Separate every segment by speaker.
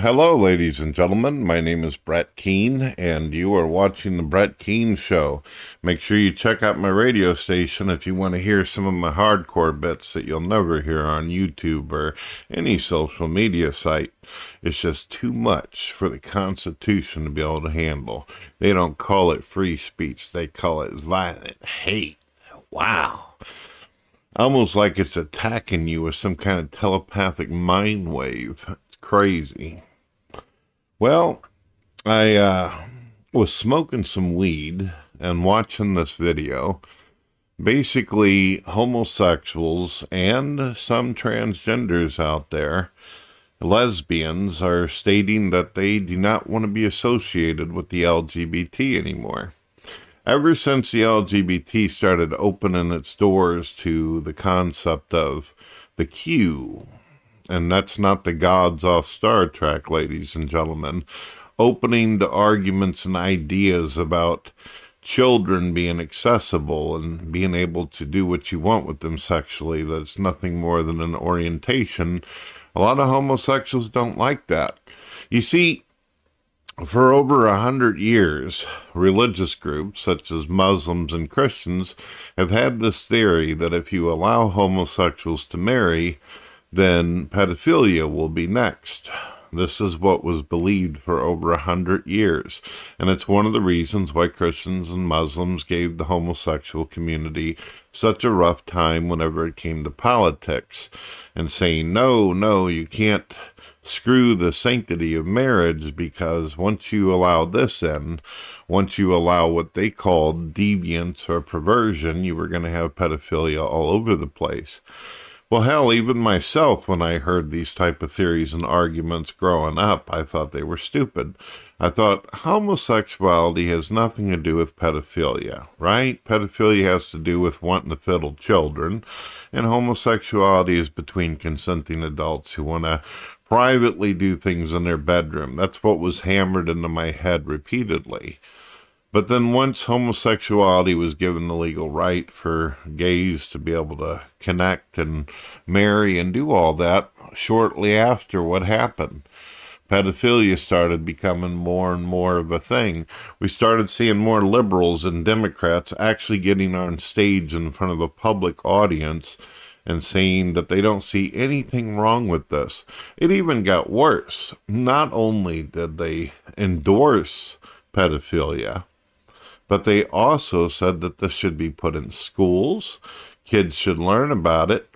Speaker 1: Hello, ladies and gentlemen. My name is Brett Keane, and you are watching The Brett Keane Show. Make sure you check out my radio station if you want to hear some of my hardcore bits that you'll never hear on YouTube or any social media site. It's just too much for the Constitution to be able to handle. They don't call it free speech, they call it violent hate. Wow. Almost like it's attacking you with some kind of telepathic mind wave It's crazy. Well, I uh, was smoking some weed and watching this video. Basically, homosexuals and some transgenders out there, lesbians, are stating that they do not want to be associated with the LGBT anymore. Ever since the LGBT started opening its doors to the concept of the Q, and that's not the gods off Star Trek, ladies and gentlemen, opening the arguments and ideas about children being accessible and being able to do what you want with them sexually. That's nothing more than an orientation. A lot of homosexuals don't like that. You see, for over a hundred years, religious groups such as Muslims and Christians have had this theory that if you allow homosexuals to marry, then pedophilia will be next. This is what was believed for over a hundred years, and it's one of the reasons why Christians and Muslims gave the homosexual community such a rough time whenever it came to politics, and saying, no, no, you can't screw the sanctity of marriage because once you allow this in, once you allow what they called deviance or perversion, you were going to have pedophilia all over the place. Well, hell, even myself, when I heard these type of theories and arguments growing up, I thought they were stupid. I thought homosexuality has nothing to do with pedophilia, right? Pedophilia has to do with wanting to fiddle children, and homosexuality is between consenting adults who want to privately do things in their bedroom. That's what was hammered into my head repeatedly. But then once homosexuality was given the legal right for gays to be able to connect and marry and do all that, shortly after what happened? Pedophilia started becoming more and more of a thing. We started seeing more liberals and Democrats actually getting on stage in front of a public audience and saying that they don't see anything wrong with this. It even got worse. Not only did they endorse pedophilia, but they also said that this should be put in schools. Kids should learn about it.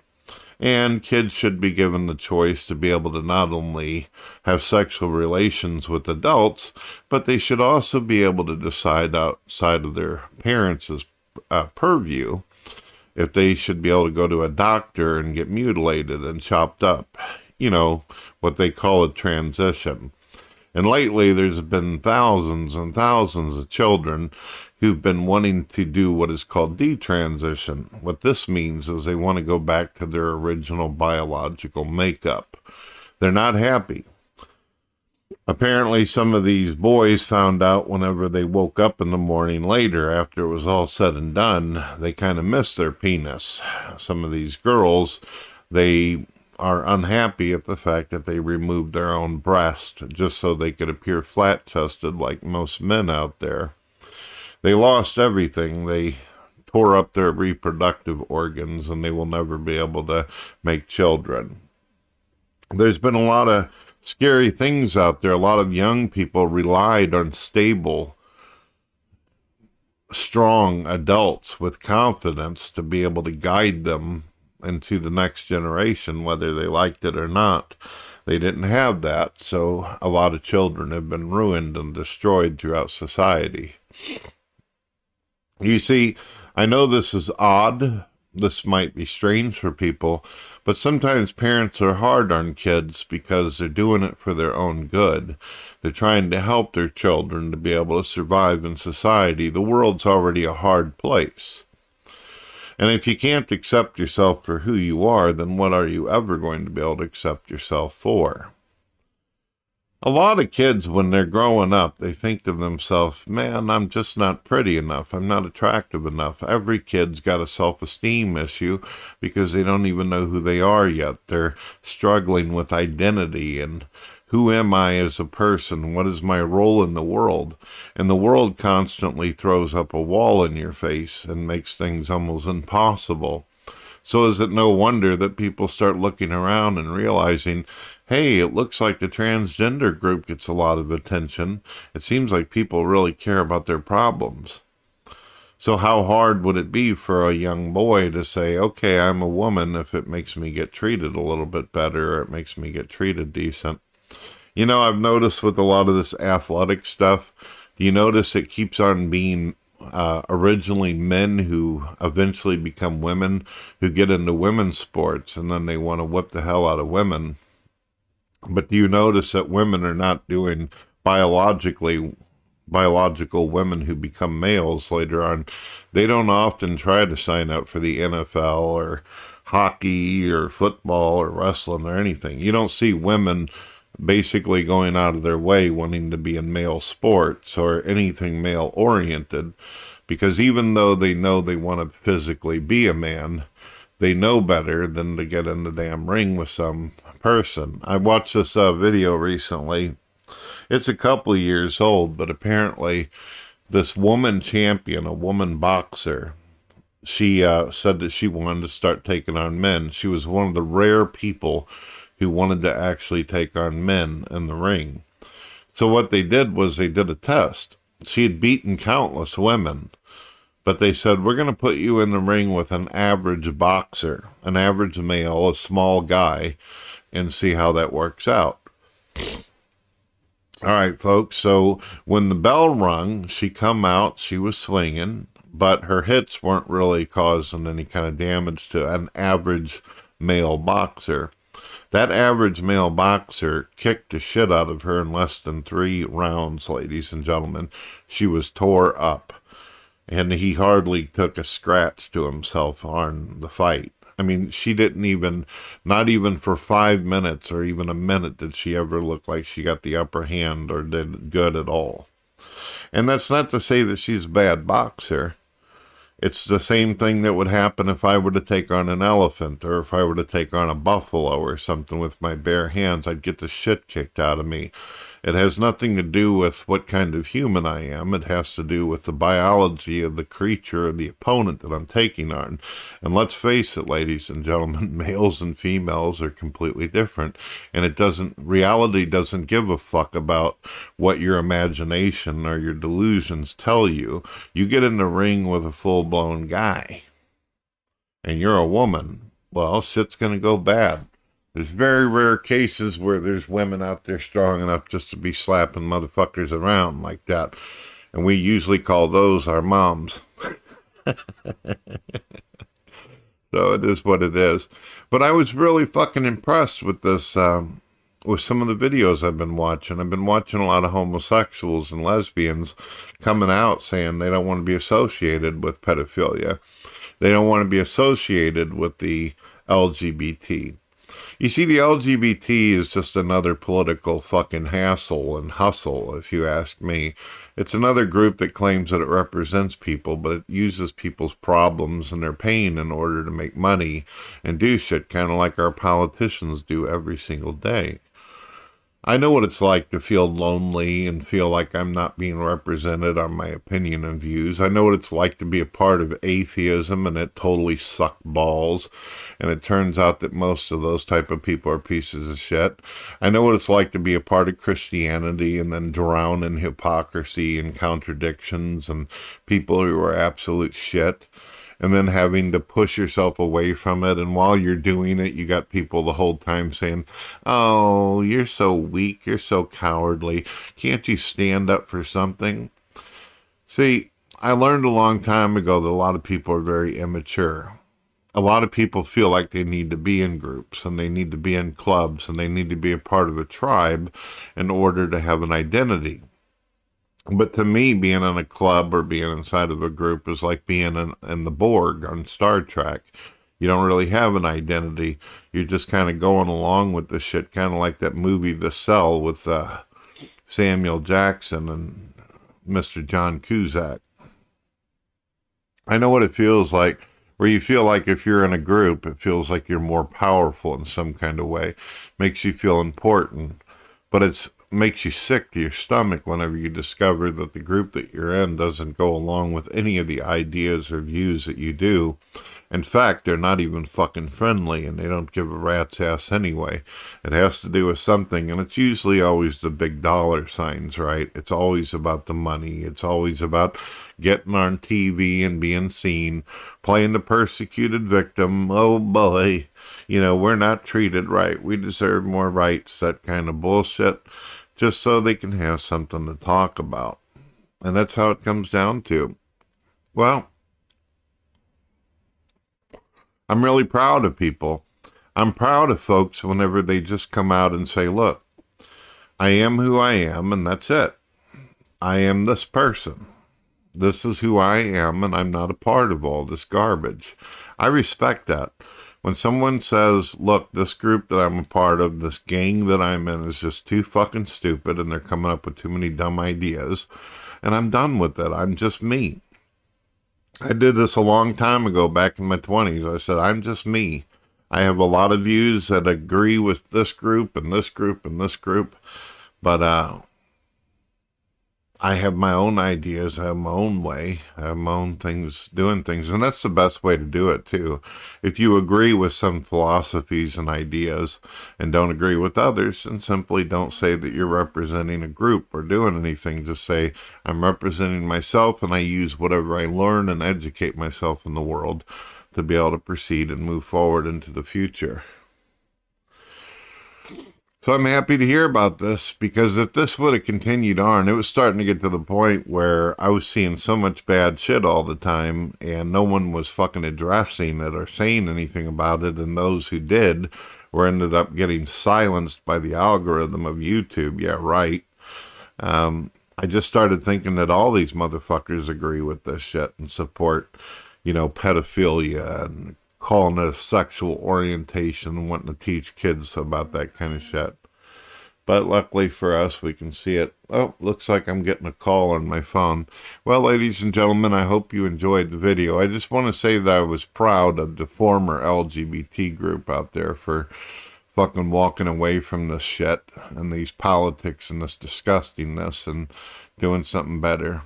Speaker 1: And kids should be given the choice to be able to not only have sexual relations with adults, but they should also be able to decide outside of their parents' uh, purview if they should be able to go to a doctor and get mutilated and chopped up. You know, what they call a transition. And lately, there's been thousands and thousands of children who've been wanting to do what is called detransition. What this means is they want to go back to their original biological makeup. They're not happy. Apparently, some of these boys found out whenever they woke up in the morning later, after it was all said and done, they kind of missed their penis. Some of these girls, they are unhappy at the fact that they removed their own breast just so they could appear flat chested like most men out there. They lost everything. They tore up their reproductive organs and they will never be able to make children. There's been a lot of scary things out there. A lot of young people relied on stable, strong adults with confidence to be able to guide them into the next generation, whether they liked it or not. They didn't have that, so a lot of children have been ruined and destroyed throughout society. You see, I know this is odd. This might be strange for people, but sometimes parents are hard on kids because they're doing it for their own good. They're trying to help their children to be able to survive in society. The world's already a hard place. And if you can't accept yourself for who you are, then what are you ever going to be able to accept yourself for? A lot of kids, when they're growing up, they think to themselves, man, I'm just not pretty enough. I'm not attractive enough. Every kid's got a self esteem issue because they don't even know who they are yet. They're struggling with identity and who am I as a person? What is my role in the world? And the world constantly throws up a wall in your face and makes things almost impossible. So is it no wonder that people start looking around and realizing, hey, it looks like the transgender group gets a lot of attention. It seems like people really care about their problems. So, how hard would it be for a young boy to say, okay, I'm a woman if it makes me get treated a little bit better or it makes me get treated decent? You know, I've noticed with a lot of this athletic stuff, you notice it keeps on being uh, originally men who eventually become women who get into women's sports and then they want to whip the hell out of women? But do you notice that women are not doing biologically biological women who become males later on, they don't often try to sign up for the NFL or hockey or football or wrestling or anything. You don't see women basically going out of their way wanting to be in male sports or anything male oriented because even though they know they want to physically be a man, they know better than to get in the damn ring with some person. I watched this uh, video recently it's a couple of years old, but apparently, this woman champion, a woman boxer, she uh, said that she wanted to start taking on men. She was one of the rare people who wanted to actually take on men in the ring. So, what they did was they did a test. She had beaten countless women, but they said, We're going to put you in the ring with an average boxer, an average male, a small guy, and see how that works out. All right, folks. So when the bell rung, she come out. She was swinging, but her hits weren't really causing any kind of damage to an average male boxer. That average male boxer kicked the shit out of her in less than three rounds, ladies and gentlemen. She was tore up, and he hardly took a scratch to himself on the fight. I mean, she didn't even, not even for five minutes or even a minute did she ever look like she got the upper hand or did good at all. And that's not to say that she's a bad boxer. It's the same thing that would happen if I were to take on an elephant or if I were to take on a buffalo or something with my bare hands. I'd get the shit kicked out of me. It has nothing to do with what kind of human I am. It has to do with the biology of the creature the opponent that I'm taking on. And let's face it, ladies and gentlemen, males and females are completely different. And it doesn't, reality doesn't give a fuck about what your imagination or your delusions tell you. You get in the ring with a full blown guy and you're a woman. Well, shit's going to go bad. There's very rare cases where there's women out there strong enough just to be slapping motherfuckers around like that. And we usually call those our moms. so it is what it is. But I was really fucking impressed with this, um, with some of the videos I've been watching. I've been watching a lot of homosexuals and lesbians coming out saying they don't want to be associated with pedophilia. They don't want to be associated with the LGBT. You see, the LGBT is just another political fucking hassle and hustle, if you ask me. It's another group that claims that it represents people, but it uses people's problems and their pain in order to make money and do shit, kind of like our politicians do every single day. I know what it's like to feel lonely and feel like I'm not being represented on my opinion and views. I know what it's like to be a part of atheism and it totally sucked balls. And it turns out that most of those type of people are pieces of shit. I know what it's like to be a part of Christianity and then drown in hypocrisy and contradictions and people who are absolute shit and then having to push yourself away from it. And while you're doing it, you got people the whole time saying, Oh, you're so weak. You're so cowardly. Can't you stand up for something? See, I learned a long time ago that a lot of people are very immature. A lot of people feel like they need to be in groups and they need to be in clubs and they need to be a part of a tribe in order to have an identity. But to me, being in a club or being inside of a group is like being in, in the Borg on Star Trek. You don't really have an identity. You're just kind of going along with the shit, kind of like that movie The Cell with uh, Samuel Jackson and Mr. John Cusack. I know what it feels like, where you feel like if you're in a group, it feels like you're more powerful in some kind of way, makes you feel important but it's makes you sick to your stomach whenever you discover that the group that you're in doesn't go along with any of the ideas or views that you do. In fact, they're not even fucking friendly and they don't give a rat's ass anyway. It has to do with something, and it's usually always the big dollar signs, right? It's always about the money. It's always about getting on TV and being seen, playing the persecuted victim. Oh boy, you know, we're not treated right. We deserve more rights, that kind of bullshit just so they can have something to talk about. And that's how it comes down to. Well, I'm really proud of people. I'm proud of folks whenever they just come out and say, look, I am who I am, and that's it. I am this person. This is who I am, and I'm not a part of all this garbage. I respect that when someone says, look, this group that I'm a part of, this gang that I'm in is just too fucking stupid and they're coming up with too many dumb ideas, and I'm done with it. I'm just me. I did this a long time ago, back in my 20s. I said, I'm just me. I have a lot of views that agree with this group and this group and this group, but uh, I have my own ideas, I have my own way, I have my own things, doing things, and that's the best way to do it too. If you agree with some philosophies and ideas and don't agree with others, and simply don't say that you're representing a group or doing anything, just say, I'm representing myself and I use whatever I learn and educate myself in the world to be able to proceed and move forward into the future. So I'm happy to hear about this because if this would have continued on, it was starting to get to the point where I was seeing so much bad shit all the time and no one was fucking addressing it or saying anything about it. And those who did were ended up getting silenced by the algorithm of YouTube. Yeah, right. Um, I just started thinking that all these motherfuckers agree with this shit and support, you know, pedophilia and calling it a sexual orientation and wanting to teach kids about that kind of shit. But luckily for us, we can see it. Oh, looks like I'm getting a call on my phone. Well, ladies and gentlemen, I hope you enjoyed the video. I just want to say that I was proud of the former LGBT group out there for fucking walking away from this shit and these politics and this disgustingness and doing something better.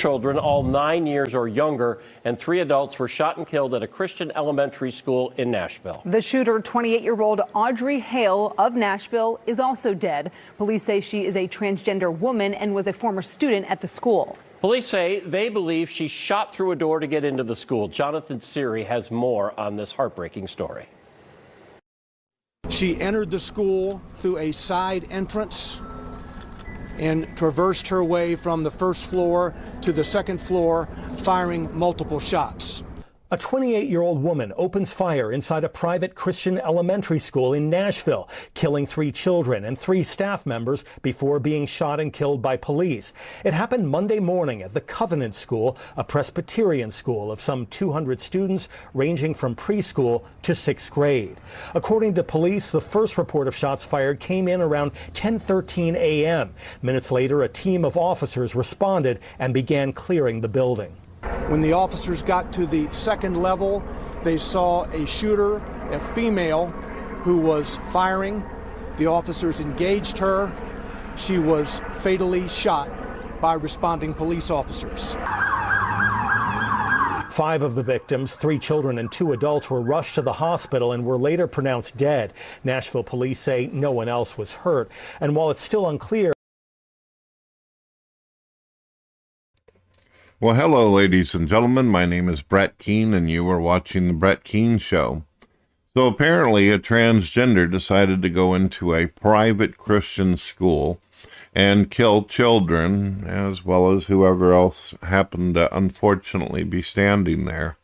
Speaker 2: Children, all nine years or younger, and three adults were shot and killed at a Christian elementary school in Nashville.
Speaker 3: The shooter, 28 year old Audrey Hale of Nashville, is also dead. Police say she is a transgender woman and was a former student at the school.
Speaker 2: Police say they believe she shot through a door to get into the school. Jonathan Serrie has more on this heartbreaking story.
Speaker 4: She entered the school through a side entrance and traversed her way from the first floor to the second floor, firing multiple shots.
Speaker 5: A 28 year old woman opens fire inside a private Christian elementary school in Nashville, killing three children and three staff members before being shot and killed by police. It happened Monday morning at the Covenant School, a Presbyterian school of some 200 students ranging from preschool to sixth grade. According to police, the first report of shots fired came in around 10:13 a.m. Minutes later, a team of officers responded and began clearing the building.
Speaker 4: When the officers got to the second level, they saw a shooter, a female, who was firing. The officers engaged her. She was fatally shot by responding police officers.
Speaker 5: Five of the victims, three children and two adults, were rushed to the hospital and were later pronounced dead. Nashville police say no one else was hurt. And while it's still unclear,
Speaker 1: Well, hello, ladies and gentlemen. My name is Brett Keane, and you are watching The Brett Keane Show. So, apparently, a transgender decided to go into a private Christian school and kill children, as well as whoever else happened to unfortunately be standing there.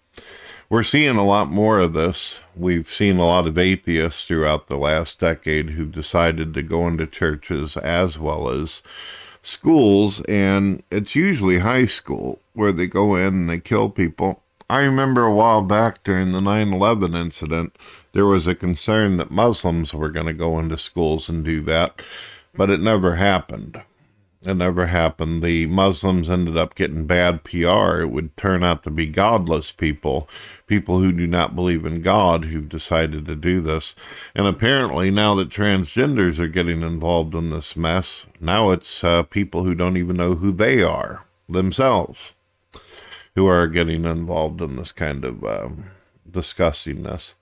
Speaker 1: We're seeing a lot more of this. We've seen a lot of atheists throughout the last decade who've decided to go into churches as well as schools, and it's usually high school where they go in and they kill people. I remember a while back during the 9 11 incident, there was a concern that Muslims were going to go into schools and do that, but it never happened. It never happened. The Muslims ended up getting bad PR. It would turn out to be godless people, people who do not believe in God, who've decided to do this. And apparently, now that transgenders are getting involved in this mess, now it's uh, people who don't even know who they are themselves who are getting involved in this kind of um, disgustingness.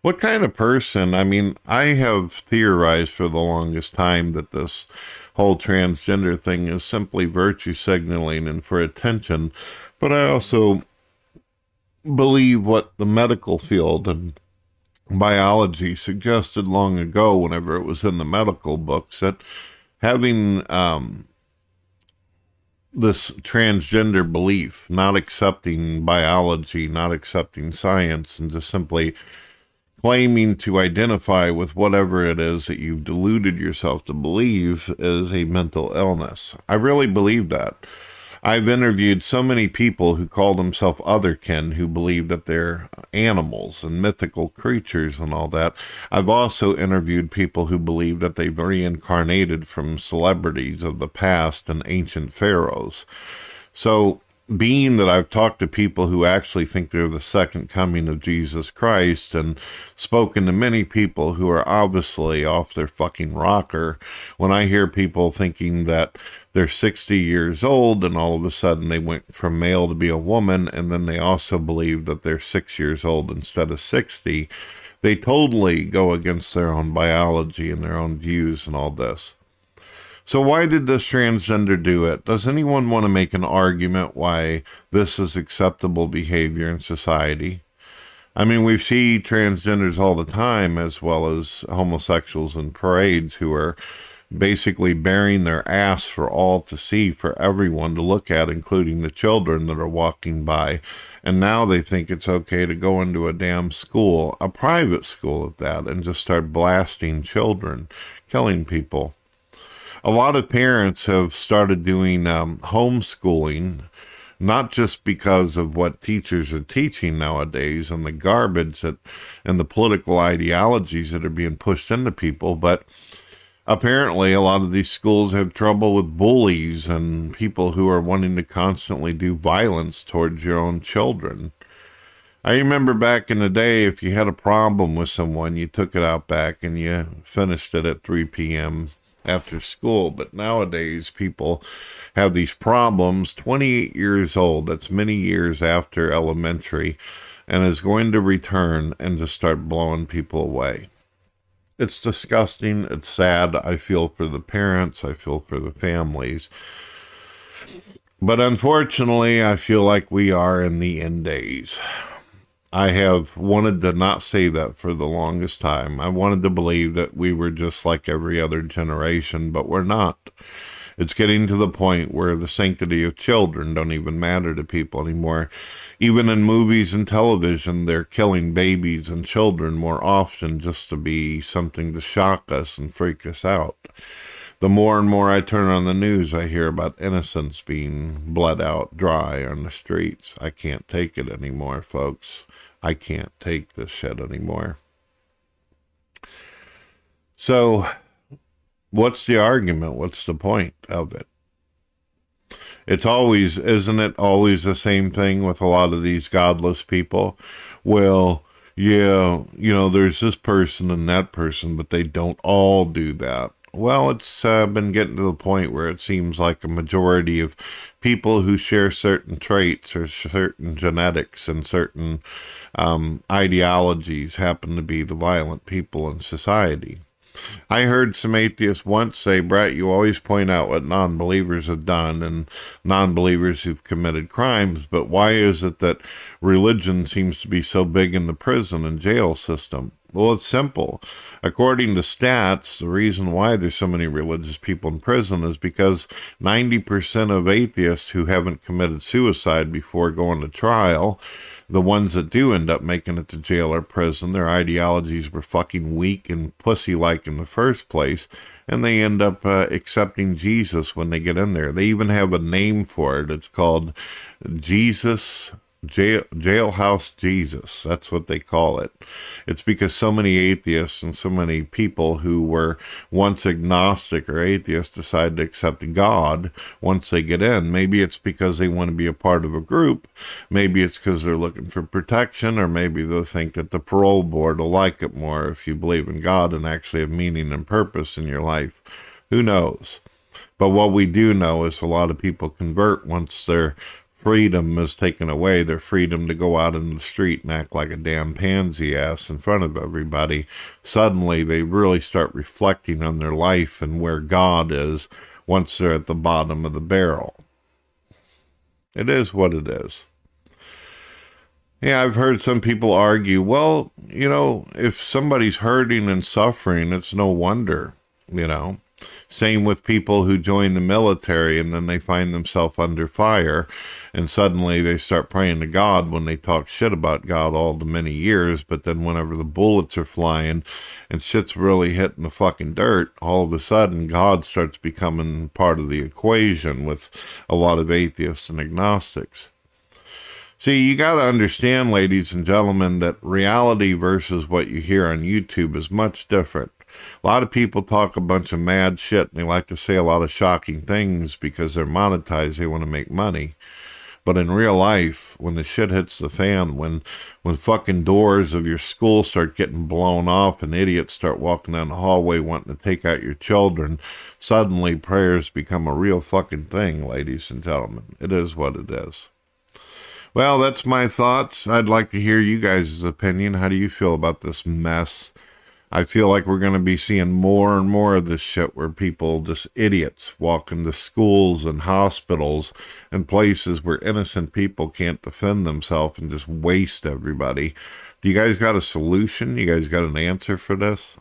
Speaker 1: What kind of person? I mean, I have theorized for the longest time that this whole transgender thing is simply virtue signaling and for attention, but I also believe what the medical field and biology suggested long ago, whenever it was in the medical books, that having um, this transgender belief, not accepting biology, not accepting science, and just simply claiming to identify with whatever it is that you've deluded yourself to believe is a mental illness. I really believe that. I've interviewed so many people who call themselves otherkin who believe that they're animals and mythical creatures and all that. I've also interviewed people who believe that they've reincarnated from celebrities of the past and ancient pharaohs. So being that I've talked to people who actually think they're the second coming of Jesus Christ and spoken to many people who are obviously off their fucking rocker, when I hear people thinking that they're 60 years old and all of a sudden they went from male to be a woman and then they also believe that they're six years old instead of 60, they totally go against their own biology and their own views and all this. So, why did this transgender do it? Does anyone want to make an argument why this is acceptable behavior in society? I mean, we see transgenders all the time, as well as homosexuals in parades who are basically bearing their ass for all to see, for everyone to look at, including the children that are walking by. And now they think it's okay to go into a damn school, a private school at that, and just start blasting children, killing people a lot of parents have started doing um, homeschooling, not just because of what teachers are teaching nowadays and the garbage that and the political ideologies that are being pushed into people, but apparently a lot of these schools have trouble with bullies and people who are wanting to constantly do violence towards your own children. I remember back in the day, if you had a problem with someone, you took it out back and you finished it at 3 p.m after school. But nowadays, people have these problems 28 years old, that's many years after elementary, and is going to return and just start blowing people away. It's disgusting. It's sad. I feel for the parents. I feel for the families. But unfortunately, I feel like we are in the end days. I have wanted to not say that for the longest time. I wanted to believe that we were just like every other generation, but we're not. It's getting to the point where the sanctity of children don't even matter to people anymore. Even in movies and television, they're killing babies and children more often just to be something to shock us and freak us out. The more and more I turn on the news, I hear about innocents being bled out dry on the streets. I can't take it anymore, folks. I can't take this shit anymore. So, what's the argument? What's the point of it? It's always, isn't it always the same thing with a lot of these godless people? Well, yeah, you know, there's this person and that person, but they don't all do that. Well, it's uh, been getting to the point where it seems like a majority of people who share certain traits or certain genetics and certain um, ideologies happen to be the violent people in society. I heard some atheists once say, Brett, you always point out what non believers have done and non believers who've committed crimes, but why is it that religion seems to be so big in the prison and jail system? Well, it's simple. According to stats, the reason why there's so many religious people in prison is because 90% of atheists who haven't committed suicide before going to trial the ones that do end up making it to jail or prison, their ideologies were fucking weak and pussy like in the first place, and they end up uh, accepting Jesus when they get in there. They even have a name for it. It's called Jesus jail, jailhouse Jesus. That's what they call it. It's because so many atheists and so many people who were once agnostic or atheists decide to accept God once they get in. Maybe it's because they want to be a part of a group. Maybe it's because they're looking for protection, or maybe they think that the parole board will like it more if you believe in God and actually have meaning and purpose in your life. Who knows? But what we do know is a lot of people convert once they're freedom is taken away, their freedom to go out in the street and act like a damn pansy ass in front of everybody, suddenly they really start reflecting on their life and where God is once they're at the bottom of the barrel. It is what it is. Yeah, I've heard some people argue, well, you know, if somebody's hurting and suffering, it's no wonder, you know. Same with people who join the military and then they find themselves under fire and suddenly they start praying to God when they talk shit about God all the many years, but then whenever the bullets are flying and shit's really hitting the fucking dirt, all of a sudden God starts becoming part of the equation with a lot of atheists and agnostics. See, you got to understand, ladies and gentlemen, that reality versus what you hear on YouTube is much different. A lot of people talk a bunch of mad shit and they like to say a lot of shocking things because they're monetized, they want to make money. But in real life, when the shit hits the fan, when when fucking doors of your school start getting blown off and idiots start walking down the hallway wanting to take out your children, suddenly prayers become a real fucking thing, ladies and gentlemen. It is what it is. Well, that's my thoughts. I'd like to hear you guys' opinion. How do you feel about this mess? I feel like we're going to be seeing more and more of this shit where people, just idiots, walk into schools and hospitals and places where innocent people can't defend themselves and just waste everybody. Do you guys got a solution? You guys got an answer for this?